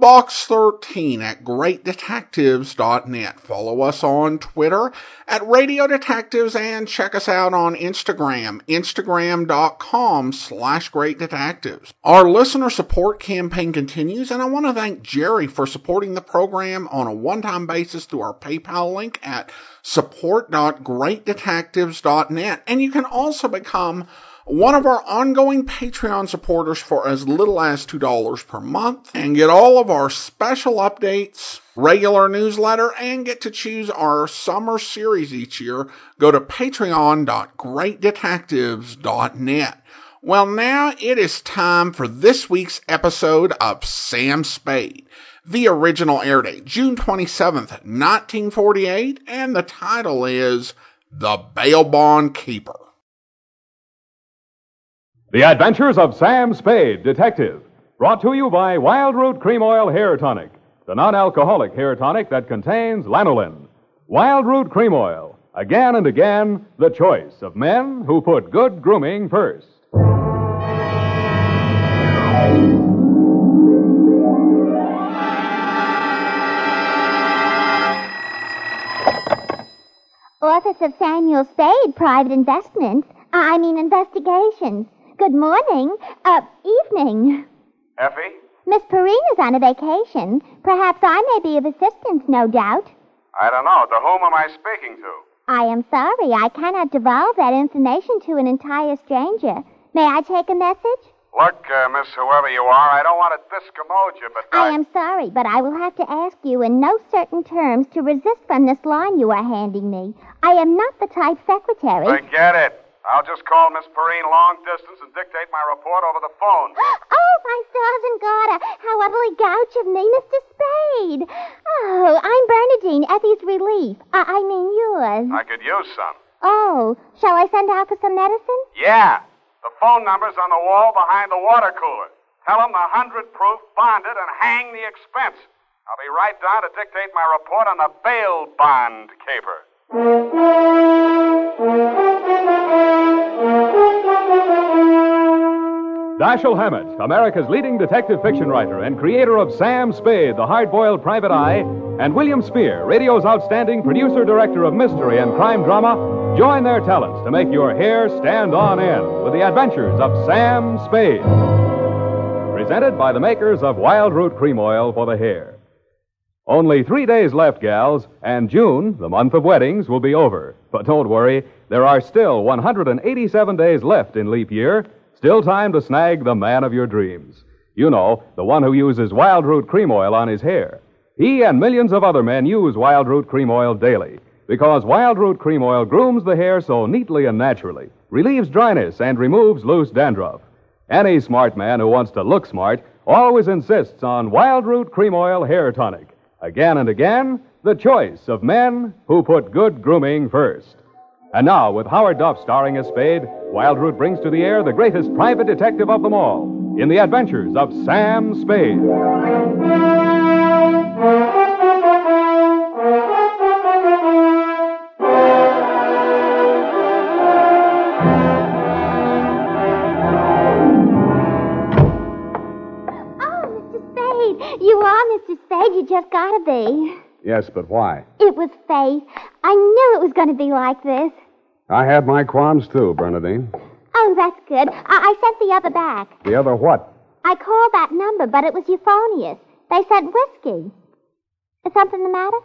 box13 at greatdetectives.net. Follow us on Twitter at Radio Detectives and check us out on Instagram, instagram.com slash greatdetectives. Our listener support campaign continues and I want to thank Jerry for supporting the program on a one-time basis through our PayPal link at support.greatdetectives.net. And you can also become one of our ongoing Patreon supporters for as little as $2 per month and get all of our special updates, regular newsletter, and get to choose our summer series each year. Go to patreon.greatdetectives.net. Well, now it is time for this week's episode of Sam Spade. The original air date, June 27th, 1948, and the title is The Bail Bond Caper. The Adventures of Sam Spade, Detective. Brought to you by Wildroot Cream Oil Hair Tonic, the non alcoholic hair tonic that contains lanolin. Wildroot Cream Oil. Again and again, the choice of men who put good grooming first. Office of Samuel Spade, Private Investments. I mean, Investigations. Good morning. Uh, evening. Effie? Miss Perrine is on a vacation. Perhaps I may be of assistance, no doubt. I don't know. To whom am I speaking to? I am sorry. I cannot divulge that information to an entire stranger. May I take a message? Look, uh, Miss Whoever you are, I don't want to discommode you, but I am sorry, but I will have to ask you in no certain terms to resist from this line you are handing me. I am not the type secretary. Forget it. I'll just call Miss Perrine long distance and dictate my report over the phone. Oh, my stars and garter! How utterly gouch of me, Mr. Spade! Oh, I'm Bernadine, Effie's relief. I, I mean yours. I could use some. Oh, shall I send out for some medicine? Yeah. The phone number's on the wall behind the water cooler. Tell them the hundred proof, bonded, and hang the expense. I'll be right down to dictate my report on the bail bond caper. Dashiell Hammett, America's leading detective fiction writer and creator of Sam Spade, the hard-boiled private eye, and William Spier, radio's outstanding producer-director of mystery and crime drama, join their talents to make your hair stand on end with the adventures of Sam Spade. Presented by the makers of Wildroot Cream Oil for the hair. Only three days left, gals, and June, the month of weddings, will be over. But don't worry, there are still 187 days left in leap year. Still time to snag the man of your dreams. You know, the one who uses Wildroot Cream Oil on his hair. He and millions of other men use Wildroot Cream Oil daily because Wildroot Cream Oil grooms the hair so neatly and naturally, relieves dryness, and removes loose dandruff. Any smart man who wants to look smart always insists on Wildroot Cream Oil Hair Tonic. Again and again, the choice of men who put good grooming first. And now, with Howard Duff starring as Spade, Wildroot brings to the air the greatest private detective of them all in the adventures of Sam Spade. Oh, Mr. Spade. You are Mr. Spade. You just gotta be. Yes, but why? It was fate. I knew it was going to be like this. I had my qualms too, Bernadine. Oh, that's good. I, I sent the other back. The other what? I called that number, but it was euphonious. They sent whiskey. Is something the matter?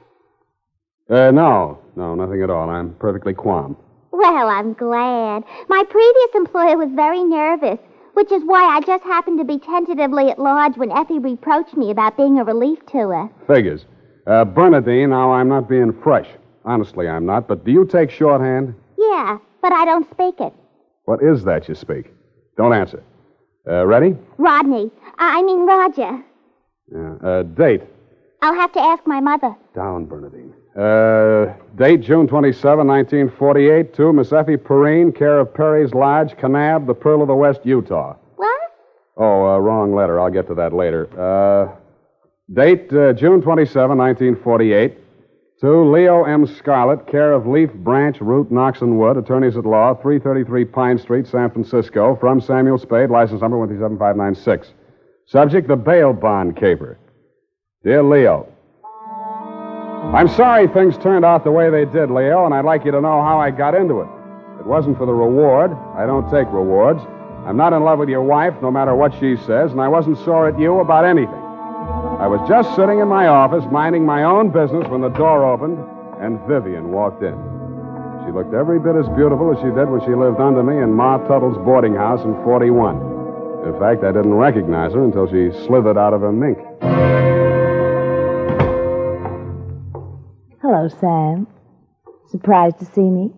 Uh, no. No, nothing at all. I'm perfectly calm. Well, I'm glad. My previous employer was very nervous, which is why I just happened to be tentatively at large when Effie reproached me about being a relief to her. Figures. Uh, Bernadine, now I'm not being fresh. Honestly, I'm not. But do you take shorthand? Yeah, but I don't speak it. What is that you speak? Don't answer. Uh, ready? Rodney. I mean Roger. Yeah. Uh, date. I'll have to ask my mother. Down, Bernadine. Uh, date June 27, 1948, to Miss Effie Perrine, care of Perry's Lodge, Kanab, the Pearl of the West, Utah. What? Oh, uh, wrong letter. I'll get to that later. Uh, date uh, June 27, 1948. To Leo M. Scarlett, care of Leaf Branch, Root, Knox and Wood, attorneys at law, 333 Pine Street, San Francisco, from Samuel Spade, license number 17596. Subject, the bail bond caper. Dear Leo, I'm sorry things turned out the way they did, Leo, and I'd like you to know how I got into it. It wasn't for the reward. I don't take rewards. I'm not in love with your wife, no matter what she says, and I wasn't sore at you about anything. I was just sitting in my office, minding my own business, when the door opened and Vivian walked in. She looked every bit as beautiful as she did when she lived under me in Ma Tuttle's boarding house in 41. In fact, I didn't recognize her until she slithered out of her mink. Hello, Sam. Surprised to see me?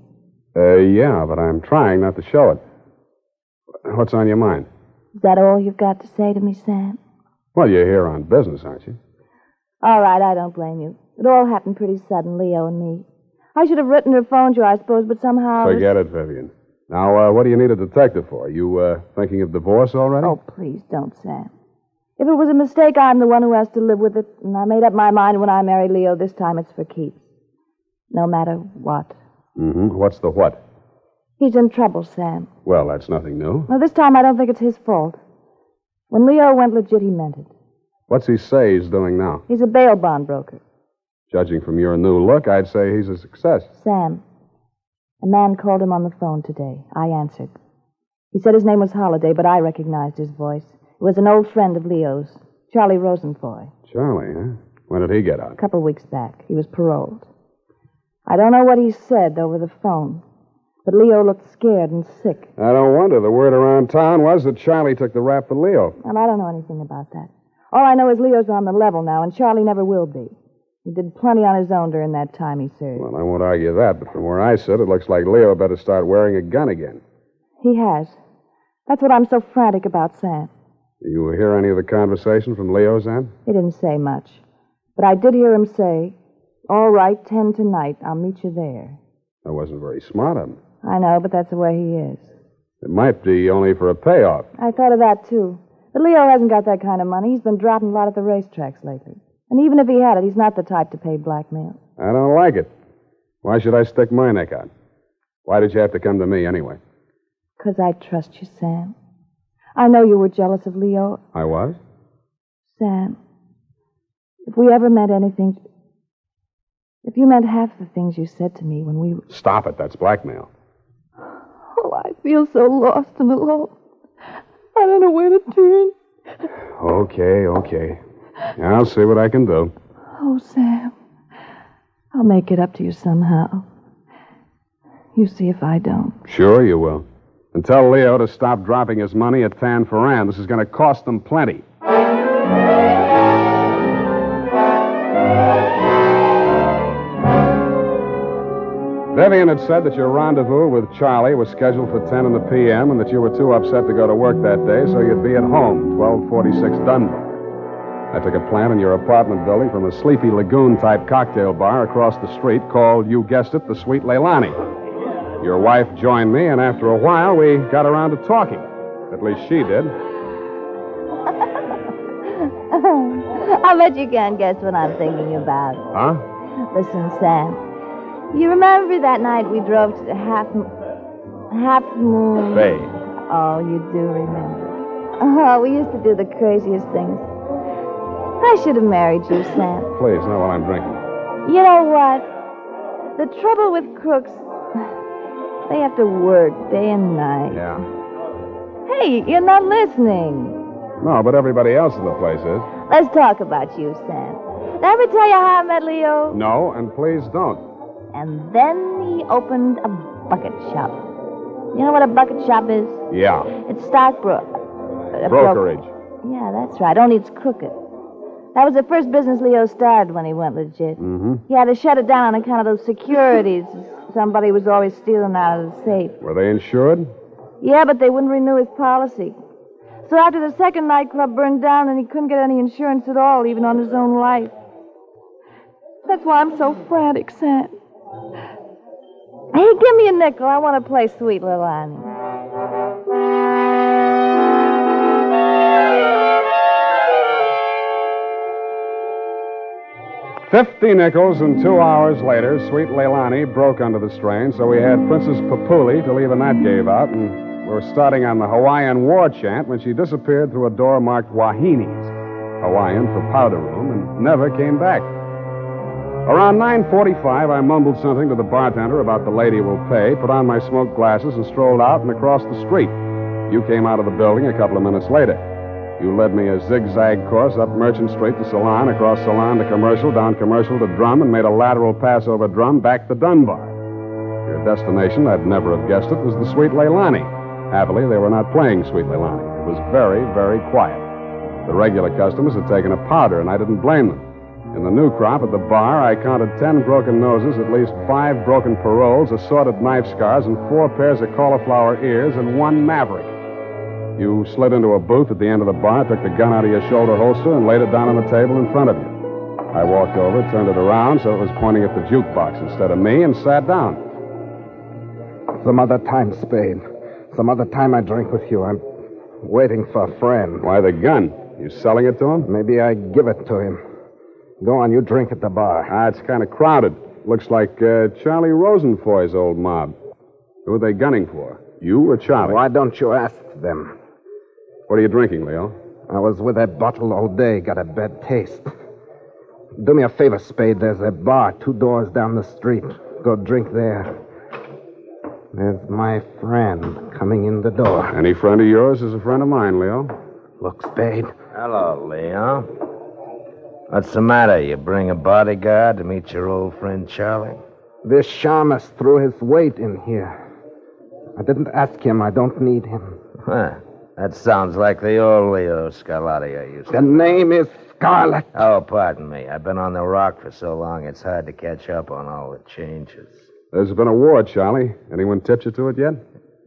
Uh, yeah, but I'm trying not to show it. What's on your mind? Is that all you've got to say to me, Sam? Well, you're here on business, aren't you? All right, I don't blame you. It all happened pretty sudden, Leo and me. I should have written or phoned you, I suppose, but somehow. Forget it, Vivian. Now, uh, what do you need a detective for? You uh, thinking of divorce already? Oh, please don't, Sam. If it was a mistake, I'm the one who has to live with it, and I made up my mind when I married Leo. This time it's for keeps. No matter what. Mm-hmm. What's the what? He's in trouble, Sam. Well, that's nothing new. Well, this time I don't think it's his fault. When Leo went legit, he meant it. What's he say he's doing now? He's a bail bond broker. Judging from your new look, I'd say he's a success. Sam, a man called him on the phone today. I answered. He said his name was Holiday, but I recognized his voice. It was an old friend of Leo's, Charlie Rosenfoy. Charlie, huh? When did he get out? A couple of weeks back. He was paroled. I don't know what he said over the phone, but Leo looked scared and sick. I don't wonder. The word around town was that Charlie took the rap for Leo. And I don't know anything about that. All I know is Leo's on the level now, and Charlie never will be. He did plenty on his own during that time he served. Well, I won't argue that, but from where I sit, it looks like Leo better start wearing a gun again. He has. That's what I'm so frantic about, Sam. You hear any of the conversation from Leo, Sam? He didn't say much. But I did hear him say, All right, 10 tonight. I'll meet you there. That wasn't very smart of him. I know, but that's the way he is. It might be only for a payoff. I thought of that, too. But Leo hasn't got that kind of money. He's been dropping a lot at the racetracks lately. And even if he had it, he's not the type to pay blackmail. I don't like it. Why should I stick my neck out? Why did you have to come to me anyway? Because I trust you, Sam. I know you were jealous of Leo. I was? Sam, if we ever meant anything. If you meant half the things you said to me when we. Stop it. That's blackmail. I feel so lost and alone. I don't know where to turn. Okay, okay. I'll see what I can do. Oh, Sam. I'll make it up to you somehow. You see if I don't. Sure, you will. And tell Leo to stop dropping his money at Tanforan. This is going to cost them plenty. Vivian had said that your rendezvous with Charlie was scheduled for 10 in the p.m. and that you were too upset to go to work that day, so you'd be at home, 1246 Dunbar. I took a plant in your apartment building from a sleepy lagoon type cocktail bar across the street called, you guessed it, the Sweet Leilani. Your wife joined me, and after a while, we got around to talking. At least she did. I bet you can't guess what I'm thinking about. Huh? Listen, Sam. You remember that night we drove to the Half Half Moon? Bay. Oh, you do remember. Oh, we used to do the craziest things. I should have married you, Sam. Please, not while I'm drinking. You know what? The trouble with crooks, they have to work day and night. Yeah. Hey, you're not listening. No, but everybody else in the place is. Let's talk about you, Sam. Did I ever tell you how I met Leo? No, and please don't. And then he opened a bucket shop. You know what a bucket shop is? Yeah. It's stockbroker. Brokerage. Yeah, that's right. Only it's crooked. That was the first business Leo started when he went legit. Mm-hmm. He had to shut it down on account of those securities somebody was always stealing out of the safe. Were they insured? Yeah, but they wouldn't renew his policy. So after the second nightclub burned down, and he couldn't get any insurance at all, even on his own life. That's why I'm so frantic, Sam. Hey, give me a nickel. I want to play Sweet Little Annie. Fifty nickels, and two hours later, sweet Leilani broke under the strain, so we had Princess Pupule till even that gave out, and we were starting on the Hawaiian war chant when she disappeared through a door marked Wahines, Hawaiian for powder room, and never came back. Around 9.45, I mumbled something to the bartender about the lady will pay, put on my smoke glasses, and strolled out and across the street. You came out of the building a couple of minutes later. You led me a zigzag course up Merchant Street to Salon, across Salon to Commercial, down Commercial to Drum, and made a lateral pass over Drum back to Dunbar. Your destination, I'd never have guessed it, was the Sweet Leilani. Happily, they were not playing Sweet Leilani. It was very, very quiet. The regular customers had taken a powder, and I didn't blame them. In the new crop at the bar, I counted ten broken noses, at least five broken paroles, assorted knife scars, and four pairs of cauliflower ears, and one maverick. You slid into a booth at the end of the bar, took the gun out of your shoulder holster, and laid it down on the table in front of you. I walked over, turned it around so it was pointing at the jukebox instead of me, and sat down. Some other time, Spade. Some other time I drink with you. I'm waiting for a friend. Why the gun? You selling it to him? Maybe I give it to him. Go on, you drink at the bar. Ah, it's kind of crowded. Looks like uh, Charlie Rosenfoy's old mob. Who are they gunning for? You or Charlie? Why don't you ask them? What are you drinking, Leo? I was with that bottle all day, got a bad taste. Do me a favor, Spade. There's a bar two doors down the street. Go drink there. There's my friend coming in the door. Any friend of yours is a friend of mine, Leo. Look, Spade. Hello, Leo. What's the matter? You bring a bodyguard to meet your old friend Charlie? This shamus threw his weight in here. I didn't ask him. I don't need him. Huh. That sounds like the old Leo Scarlatti I used to. The name is Scarlett. Oh, pardon me. I've been on the rock for so long it's hard to catch up on all the changes. There's been a war, Charlie. Anyone tipped you to it yet?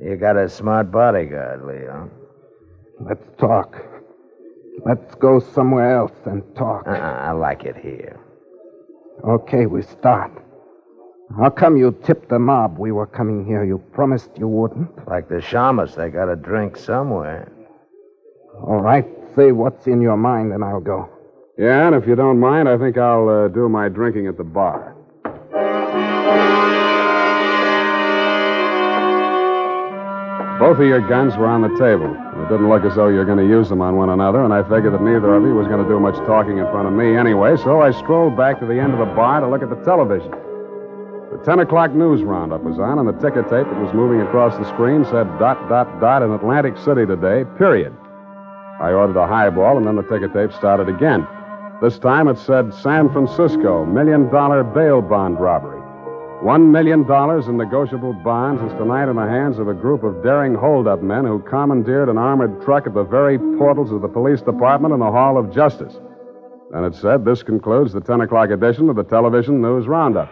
You got a smart bodyguard, Leo. Let's talk. Let's go somewhere else and talk. Uh-uh, I like it here. Okay, we start. How come you tipped the mob we were coming here? You promised you wouldn't. Like the shamus, they got a drink somewhere. All right, say what's in your mind and I'll go. Yeah, and if you don't mind, I think I'll uh, do my drinking at the bar. Both of your guns were on the table. It didn't look as though you were going to use them on one another, and I figured that neither of you was going to do much talking in front of me anyway, so I strolled back to the end of the bar to look at the television. The 10 o'clock news roundup was on, and the ticker tape that was moving across the screen said dot, dot, dot in Atlantic City today, period. I ordered a highball, and then the ticker tape started again. This time it said San Francisco, million dollar bail bond robbery. One million dollars in negotiable bonds is tonight in the hands of a group of daring holdup men who commandeered an armored truck at the very portals of the police department and the Hall of Justice. And it said this concludes the 10 o'clock edition of the television news roundup.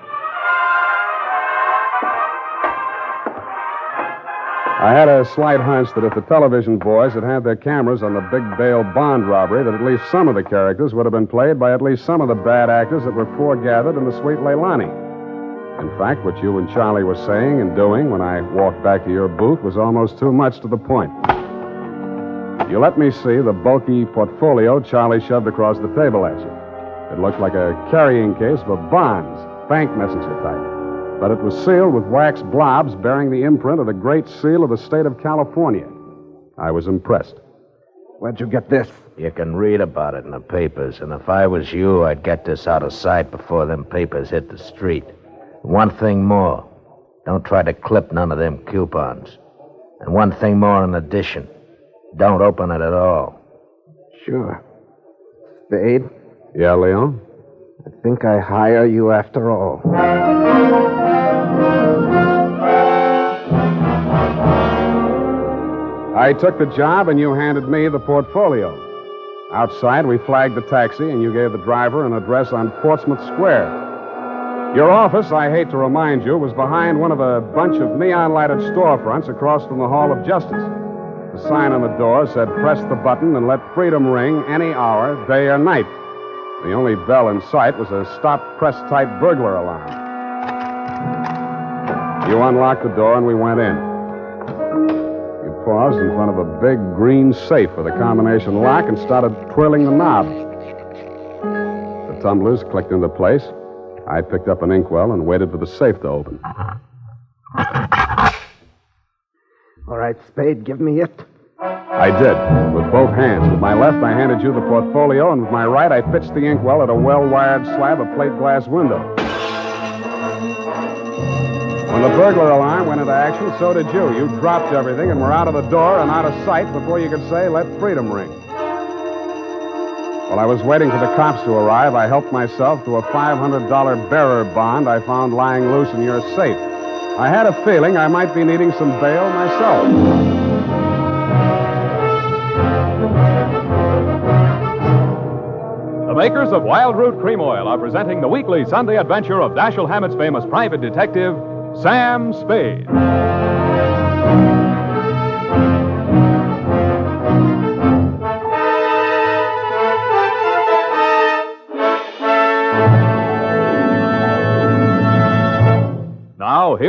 I had a slight hunch that if the television boys had had their cameras on the big bail bond robbery, that at least some of the characters would have been played by at least some of the bad actors that were foregathered in the Sweet Leilani. In fact, what you and Charlie were saying and doing when I walked back to your booth was almost too much to the point. You let me see the bulky portfolio Charlie shoved across the table at you. It looked like a carrying case for bonds, bank messenger type. But it was sealed with wax blobs bearing the imprint of the Great Seal of the state of California. I was impressed. Where'd you get this? You can read about it in the papers, and if I was you, I'd get this out of sight before them papers hit the street. One thing more. Don't try to clip none of them coupons. And one thing more in addition. Don't open it at all. Sure. Spade, Yeah, Leon? I think I hire you after all. I took the job, and you handed me the portfolio. Outside, we flagged the taxi, and you gave the driver an address on Portsmouth Square. Your office, I hate to remind you, was behind one of a bunch of neon lighted storefronts across from the Hall of Justice. The sign on the door said, Press the button and let freedom ring any hour, day or night. The only bell in sight was a stop press type burglar alarm. You unlocked the door and we went in. You paused in front of a big green safe with a combination lock and started twirling the knob. The tumblers clicked into place. I picked up an inkwell and waited for the safe to open. All right, Spade, give me it. I did, with both hands. With my left, I handed you the portfolio, and with my right, I pitched the inkwell at a well wired slab of plate glass window. When the burglar alarm went into action, so did you. You dropped everything and were out of the door and out of sight before you could say, let freedom ring. While I was waiting for the cops to arrive, I helped myself to a $500 bearer bond I found lying loose in your safe. I had a feeling I might be needing some bail myself. The makers of Wildroot Cream Oil are presenting the weekly Sunday adventure of Dashiell Hammett's famous private detective, Sam Spade.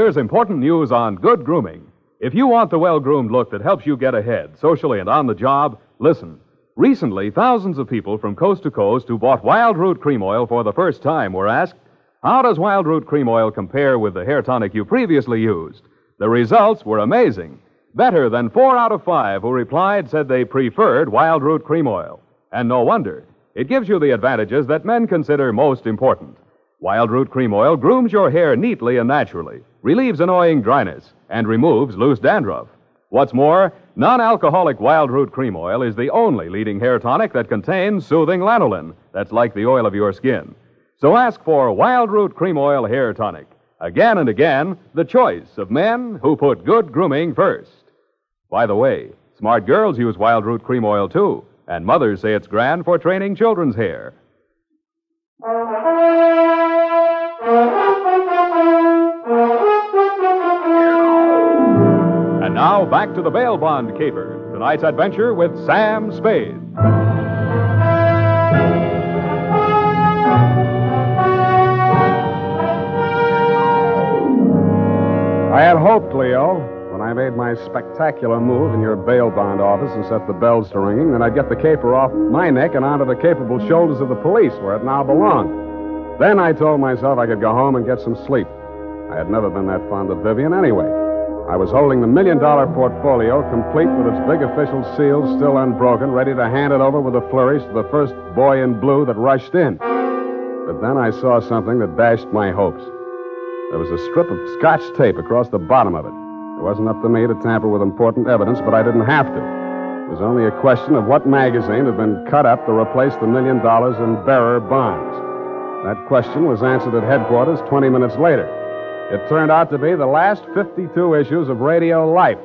Here's important news on good grooming. If you want the well groomed look that helps you get ahead, socially and on the job, listen. Recently, thousands of people from coast to coast who bought Wildroot Cream Oil for the first time were asked, How does Wildroot Cream Oil compare with the hair tonic you previously used? The results were amazing. Better than four out of five who replied said they preferred Wildroot Cream Oil. And no wonder. It gives you the advantages that men consider most important. Wildroot Cream Oil grooms your hair neatly and naturally, relieves annoying dryness, and removes loose dandruff. What's more, non alcoholic Wildroot Cream Oil is the only leading hair tonic that contains soothing lanolin. That's like the oil of your skin. So ask for Wildroot Cream Oil Hair Tonic. Again and again, the choice of men who put good grooming first. By the way, smart girls use Wildroot Cream Oil too, and mothers say it's grand for training children's hair. Now back to the bail bond caper. Tonight's adventure with Sam Spade. I had hoped, Leo, when I made my spectacular move in your bail bond office and set the bells to ringing, that I'd get the caper off my neck and onto the capable shoulders of the police, where it now belonged. Then I told myself I could go home and get some sleep. I had never been that fond of Vivian anyway. I was holding the million dollar portfolio, complete with its big official seals still unbroken, ready to hand it over with a flourish to the first boy in blue that rushed in. But then I saw something that dashed my hopes. There was a strip of scotch tape across the bottom of it. It wasn't up to me to tamper with important evidence, but I didn't have to. It was only a question of what magazine had been cut up to replace the million dollars in bearer bonds. That question was answered at headquarters 20 minutes later. It turned out to be the last 52 issues of Radio Life,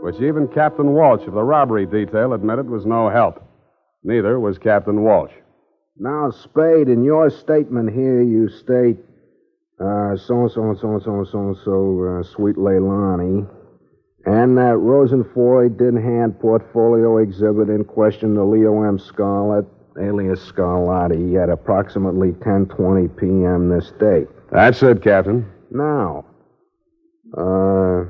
which even Captain Walsh of the robbery detail admitted was no help. Neither was Captain Walsh. Now, Spade, in your statement here, you state uh, so and so and so and so and so and so, uh, Sweet Leilani, and that Rosenfoy did hand portfolio exhibit in question to Leo M. Scarlett, alias Scarlatti, at approximately 10:20 p.m. this day. That's it, Captain. Now, uh,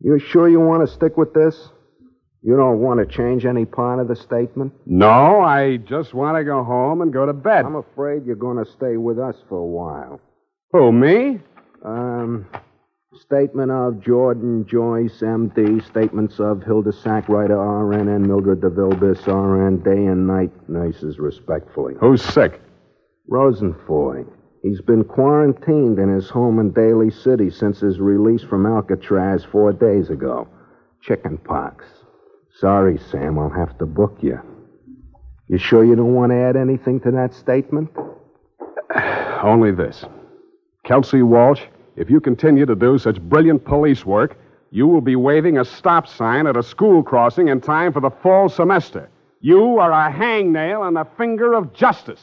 you sure you want to stick with this? You don't want to change any part of the statement? No, I just want to go home and go to bed. I'm afraid you're going to stay with us for a while. Who, me? Um, statement of Jordan Joyce, M.D., statements of Hilda Sackwriter, R.N., and Mildred DeVilbis, R.N., day and night nurses, respectfully. Who's sick? Rosenfoy. He's been quarantined in his home in Daly City since his release from Alcatraz four days ago. Chicken pox. Sorry, Sam, I'll have to book you. You sure you don't want to add anything to that statement? Only this. Kelsey Walsh, if you continue to do such brilliant police work, you will be waving a stop sign at a school crossing in time for the fall semester. You are a hangnail on the finger of justice.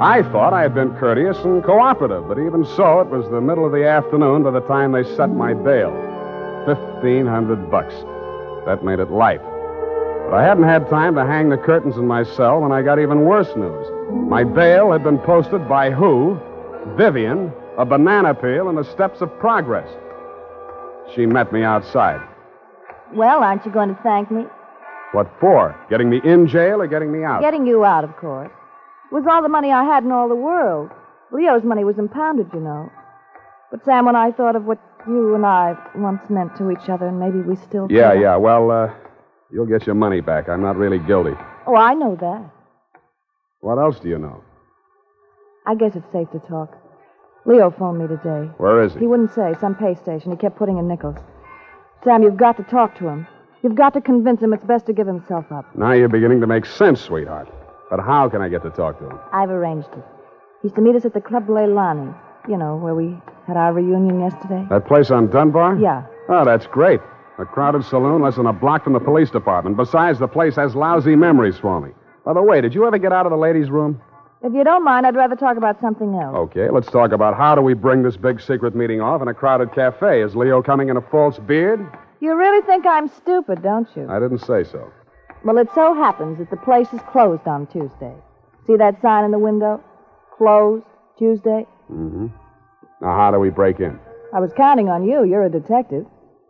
I thought I had been courteous and cooperative, but even so, it was the middle of the afternoon by the time they set my bail. Fifteen hundred bucks. That made it life. But I hadn't had time to hang the curtains in my cell when I got even worse news. My bail had been posted by who? Vivian, a banana peel, and the steps of progress. She met me outside. Well, aren't you going to thank me? What for? Getting me in jail or getting me out? Getting you out, of course. It was all the money I had in all the world. Leo's money was impounded, you know. But, Sam, when I thought of what you and I once meant to each other, and maybe we still Yeah, can- yeah. Well, uh, you'll get your money back. I'm not really guilty. Oh, I know that. What else do you know? I guess it's safe to talk. Leo phoned me today. Where is he? He wouldn't say. Some pay station. He kept putting in nickels. Sam, you've got to talk to him. You've got to convince him it's best to give himself up. Now you're beginning to make sense, sweetheart. But how can I get to talk to him? I've arranged it. He's to meet us at the Club Leilani. You know, where we had our reunion yesterday. That place on Dunbar? Yeah. Oh, that's great. A crowded saloon less than a block from the police department. Besides, the place has lousy memories for me. By the way, did you ever get out of the ladies' room? If you don't mind, I'd rather talk about something else. Okay, let's talk about how do we bring this big secret meeting off in a crowded cafe. Is Leo coming in a false beard? You really think I'm stupid, don't you? I didn't say so. Well, it so happens that the place is closed on Tuesday. See that sign in the window? Closed Tuesday? Mm-hmm. Now, how do we break in? I was counting on you. You're a detective.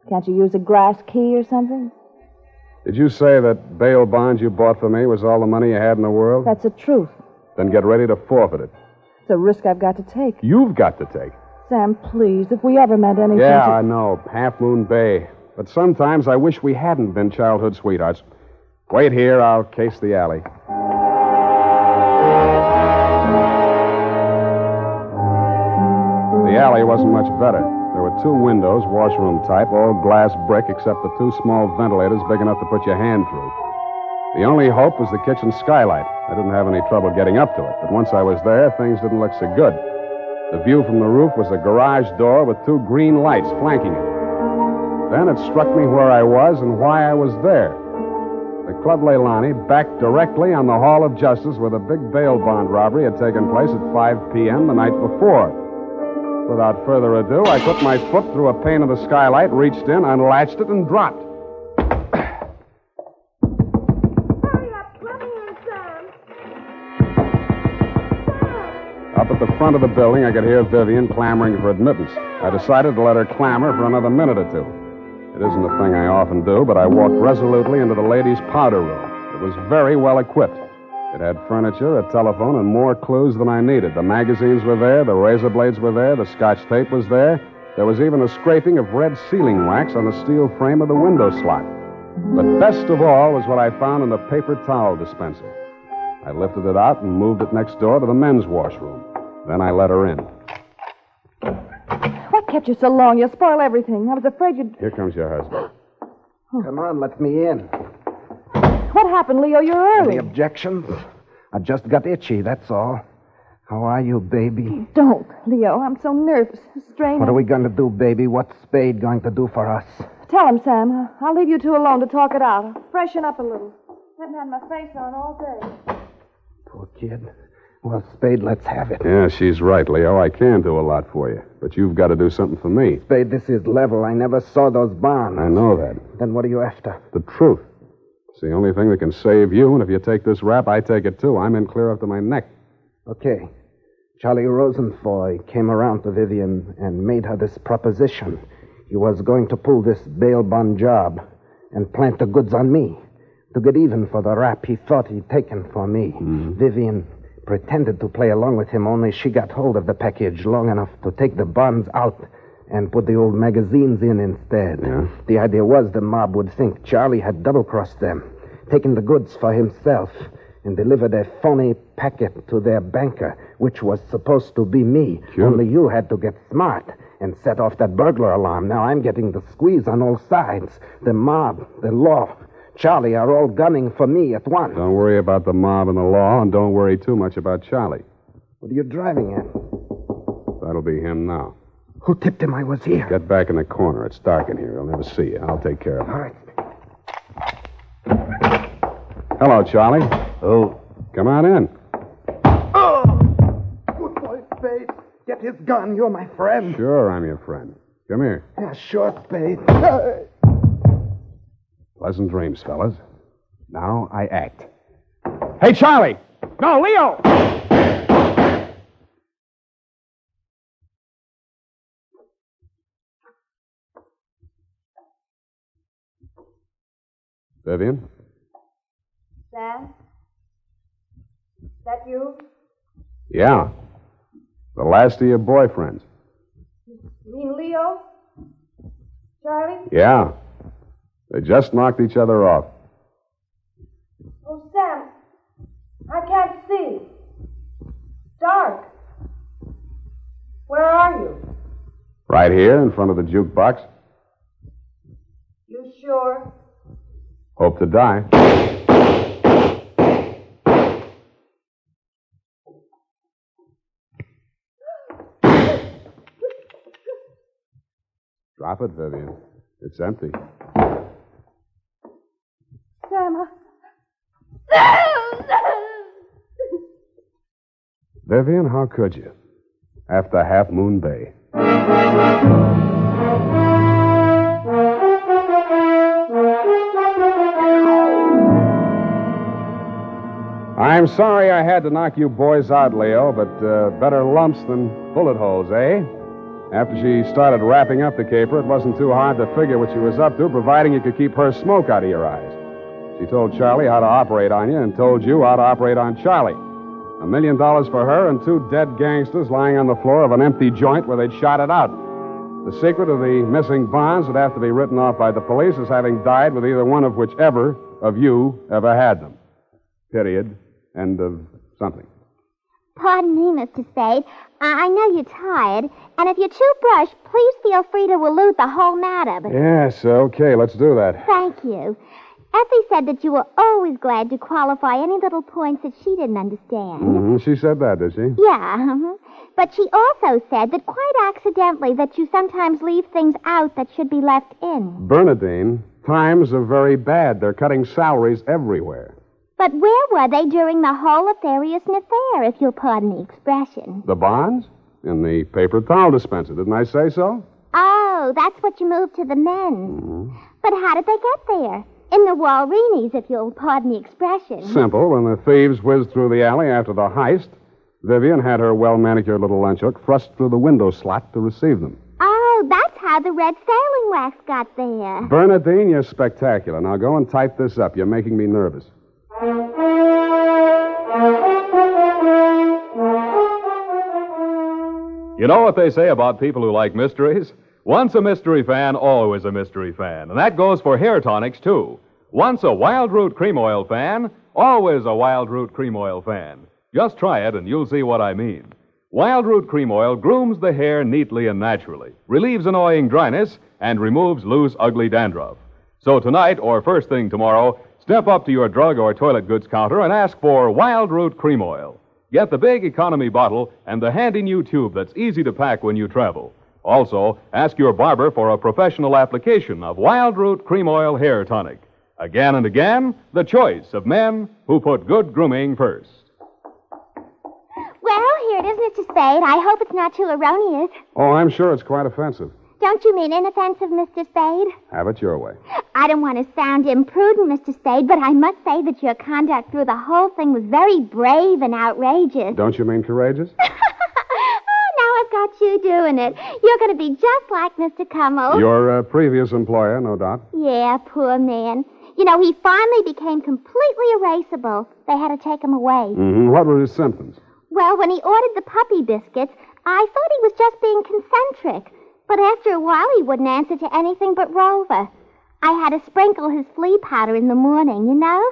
Can't you use a glass key or something? Did you say that bail bond you bought for me was all the money you had in the world? That's the truth. Then get ready to forfeit it. It's a risk I've got to take. You've got to take. Sam, please, if we ever meant anything Yeah, to... I know. Half Moon Bay. But sometimes I wish we hadn't been childhood sweethearts. Wait here. I'll case the alley. The alley wasn't much better. There were two windows, washroom type, all glass brick, except the two small ventilators big enough to put your hand through. The only hope was the kitchen skylight. I didn't have any trouble getting up to it, but once I was there, things didn't look so good. The view from the roof was a garage door with two green lights flanking it. Then it struck me where I was and why I was there. Club Leilani backed directly on the Hall of Justice where the big bail bond robbery had taken place at 5 p.m. the night before. Without further ado, I put my foot through a pane of the skylight, reached in, unlatched it, and dropped. Up at the front of the building, I could hear Vivian clamoring for admittance. I decided to let her clamor for another minute or two. It isn't a thing I often do, but I walked resolutely into the ladies' powder room. It was very well equipped. It had furniture, a telephone, and more clues than I needed. The magazines were there, the razor blades were there, the scotch tape was there. There was even a scraping of red sealing wax on the steel frame of the window slot. But best of all was what I found in the paper towel dispenser. I lifted it out and moved it next door to the men's washroom. Then I let her in. What kept you so long? You'll spoil everything. I was afraid you'd... Here comes your husband. Oh. Come on, let me in. What happened, Leo? You're early. Any objections? I just got itchy, that's all. How are you, baby? Don't, Leo. I'm so nervous. Strained. What are we going to do, baby? What's Spade going to do for us? Tell him, Sam. I'll leave you two alone to talk it out. Freshen up a little. Haven't had my face on all day. Poor kid. Well, Spade, let's have it. Yeah, she's right, Leo. I can do a lot for you. But you've got to do something for me. Spade, this is level. I never saw those bonds. I know that. Then what are you after? The truth. It's the only thing that can save you, and if you take this rap, I take it too. I'm in clear up to my neck. Okay. Charlie Rosenfoy came around to Vivian and made her this proposition. He was going to pull this bail bond job and plant the goods on me to get even for the rap he thought he'd taken for me. Mm-hmm. Vivian pretended to play along with him, only she got hold of the package long enough to take the bonds out and put the old magazines in instead. Yeah? The idea was the mob would think Charlie had double crossed them, taken the goods for himself, and delivered a phony packet to their banker, which was supposed to be me. Sure. Only you had to get smart and set off that burglar alarm. Now I'm getting the squeeze on all sides. The mob, the law, Charlie are all gunning for me at once. Don't worry about the mob and the law, and don't worry too much about Charlie. What are you driving at? That'll be him now. Who tipped him I was here? Get back in the corner. It's dark in here. He'll never see you. I'll take care of him. All right. Hello, Charlie. Oh, Come on in. Oh! Good boy, Spade. Get his gun. You're my friend. Sure, I'm your friend. Come here. Yeah, sure, Spade. Pleasant dreams, fellas. Now I act. Hey, Charlie! No, Leo! Vivian? Sam? Is that you? Yeah. The last of your boyfriends. You mean Leo? Charlie? Yeah. They just knocked each other off. Oh, Sam. I can't see. Dark. Where are you? Right here in front of the jukebox. You sure? Hope to die. Drop it, Vivian. It's empty. I... Vivian, how could you? After Half Moon Bay. I'm sorry I had to knock you boys out, Leo, but uh, better lumps than bullet holes, eh? After she started wrapping up the caper, it wasn't too hard to figure what she was up to, providing you could keep her smoke out of your eyes. She told Charlie how to operate on you and told you how to operate on Charlie. A million dollars for her and two dead gangsters lying on the floor of an empty joint where they'd shot it out. The secret of the missing bonds would have to be written off by the police as having died with either one of whichever of you ever had them. Period. End of something. Pardon me, Mr. Spade. I I know you're tired, and if you're too brushed, please feel free to elude the whole matter. But Yes, okay, let's do that. thank you. Effie said that you were always glad to qualify any little points that she didn't understand. hmm She said that, did she? Yeah, mhm. but she also said that quite accidentally that you sometimes leave things out that should be left in. Bernadine, times are very bad. They're cutting salaries everywhere. But where were they during the whole nefarious affair, if you'll pardon the expression? The bonds? In the paper towel dispenser, didn't I say so? Oh, that's what you moved to the men's. But how did they get there? In the Walreenies, if you'll pardon the expression. Simple. When the thieves whizzed through the alley after the heist, Vivian had her well manicured little lunch hook thrust through the window slot to receive them. Oh, that's how the red sailing wax got there. Bernadine, you're spectacular. Now go and type this up. You're making me nervous. You know what they say about people who like mysteries? Once a mystery fan, always a mystery fan. And that goes for hair tonics, too. Once a Wildroot Cream Oil fan, always a Wildroot Cream Oil fan. Just try it and you'll see what I mean. Wildroot Cream Oil grooms the hair neatly and naturally, relieves annoying dryness, and removes loose, ugly dandruff. So tonight, or first thing tomorrow, step up to your drug or toilet goods counter and ask for Wildroot Cream Oil. Get the big economy bottle and the handy new tube that's easy to pack when you travel. Also, ask your barber for a professional application of Wildroot Cream Oil Hair Tonic. Again and again, the choice of men who put good grooming first. Well, here it is, Mr. Spade. I hope it's not too erroneous. Oh, I'm sure it's quite offensive. Don't you mean inoffensive, Mr. Spade? Have it your way. I don't want to sound imprudent, Mr. Spade, but I must say that your conduct through the whole thing was very brave and outrageous. Don't you mean courageous? got you doing it. You're going to be just like Mr. Cummel. Your uh, previous employer, no doubt. Yeah, poor man. You know, he finally became completely erasable. They had to take him away. Mm-hmm. What were his symptoms? Well, when he ordered the puppy biscuits, I thought he was just being concentric. But after a while, he wouldn't answer to anything but Rover. I had to sprinkle his flea powder in the morning, you know?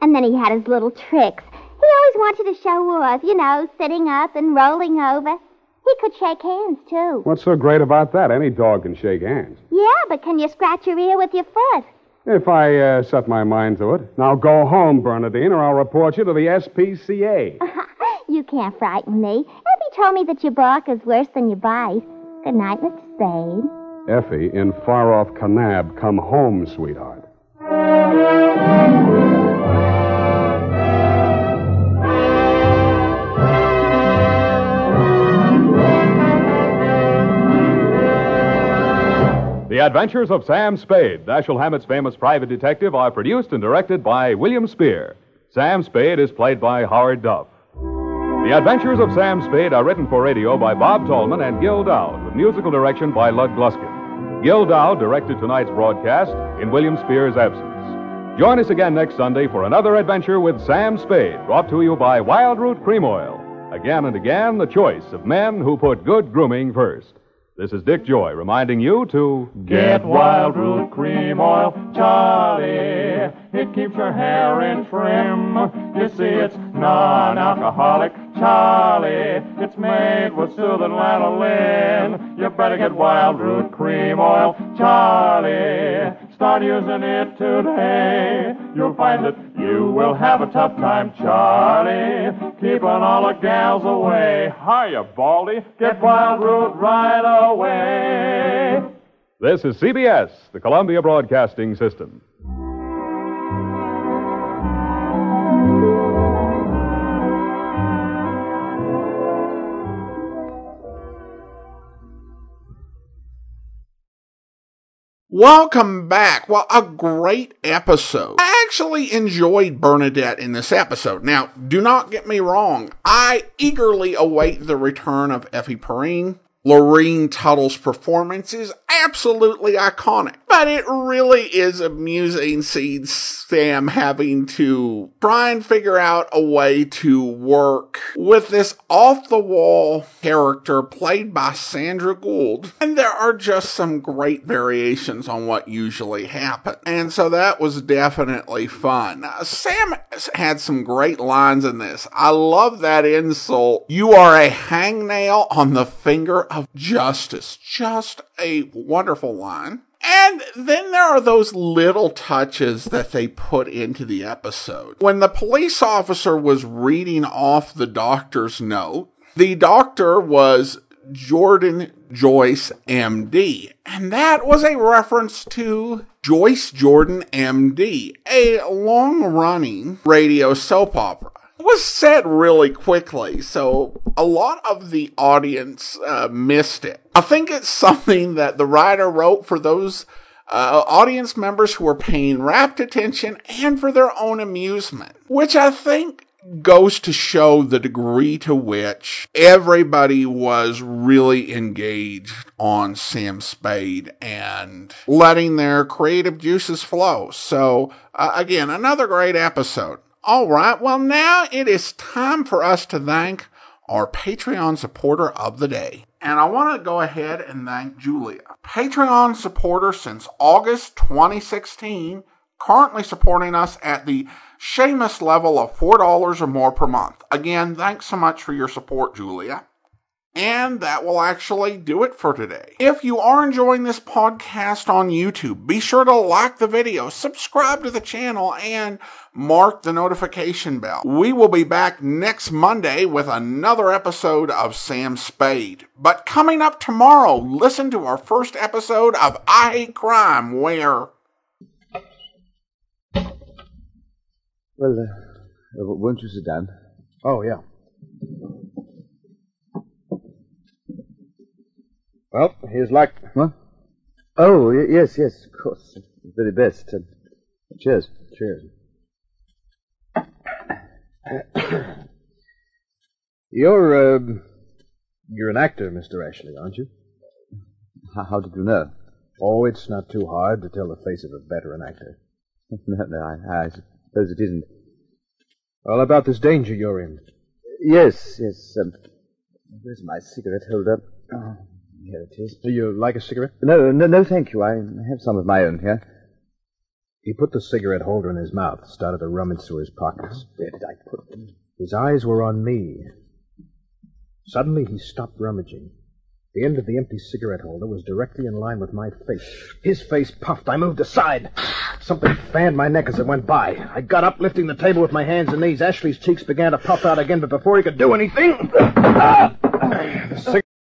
And then he had his little tricks. He always wanted to show off, you know, sitting up and rolling over. He could shake hands, too. What's so great about that? Any dog can shake hands. Yeah, but can you scratch your ear with your foot? If I uh, set my mind to it. Now go home, Bernadine, or I'll report you to the SPCA. you can't frighten me. Effie told me that your bark is worse than your bite. Good night, Mr. Spade. Effie, in far off Kanab, come home, sweetheart. The Adventures of Sam Spade, Dashiell Hammett's famous private detective, are produced and directed by William Spier. Sam Spade is played by Howard Duff. The Adventures of Sam Spade are written for radio by Bob Tallman and Gil Doud, with musical direction by Lud Gluskin. Gil Doud directed tonight's broadcast in William Spier's absence. Join us again next Sunday for another adventure with Sam Spade, brought to you by Wildroot Cream Oil. Again and again, the choice of men who put good grooming first. This is Dick Joy reminding you to Get Wildroot Cream Oil, Charlie. It keeps your hair in trim. You see, it's non-alcoholic, Charlie. It's made with soothing lanolin. You better get Wildroot Cream Oil, Charlie. Start using it today. You'll find that you will have a tough time, Charlie. Keeping all the gals away. Hiya, Baldy. Get Wildroot right away. This is CBS, the Columbia Broadcasting System. Welcome back. Well, a great episode. I actually enjoyed Bernadette in this episode. Now, do not get me wrong. I eagerly await the return of Effie Perrine. Lorene Tuttle's performance is absolutely iconic, but it really is amusing seeing Sam having to try and figure out a way to work with this off the wall character played by Sandra Gould. And there are just some great variations on what usually happens. And so that was definitely fun. Uh, Sam had some great lines in this. I love that insult. You are a hangnail on the finger of justice. Just a wonderful line. And then there are those little touches that they put into the episode. When the police officer was reading off the doctor's note, the doctor was Jordan Joyce, MD. And that was a reference to Joyce Jordan, MD, a long running radio soap opera was said really quickly, so a lot of the audience uh, missed it. I think it's something that the writer wrote for those uh, audience members who were paying rapt attention and for their own amusement, which I think goes to show the degree to which everybody was really engaged on Sam Spade and letting their creative juices flow. So, uh, again, another great episode. All right, well, now it is time for us to thank our Patreon supporter of the day. And I want to go ahead and thank Julia, Patreon supporter since August 2016, currently supporting us at the Seamus level of $4 or more per month. Again, thanks so much for your support, Julia. And that will actually do it for today. If you are enjoying this podcast on YouTube, be sure to like the video, subscribe to the channel, and mark the notification bell. We will be back next Monday with another episode of Sam Spade. But coming up tomorrow, listen to our first episode of I Hate Crime, where. Well, uh, won't you sit down? Oh, yeah. Well, here's luck. What? Oh, y- yes, yes, of course. The very best. Uh, cheers. Cheers. you're, uh, you're an actor, Mr. Ashley, aren't you? How, how did you know? Oh, it's not too hard to tell the face of a veteran actor. no, no, I, I suppose it isn't. Well, about this danger you're in. Yes, yes. Um, where's my cigarette holder? Oh, here it is. Do you like a cigarette? No, no, no, thank you. I have some of my own here. He put the cigarette holder in his mouth, started to rummage through his pockets. Where did I put them? His eyes were on me. Suddenly, he stopped rummaging. The end of the empty cigarette holder was directly in line with my face. His face puffed. I moved aside. Something fanned my neck as it went by. I got up, lifting the table with my hands and knees. Ashley's cheeks began to puff out again, but before he could do anything.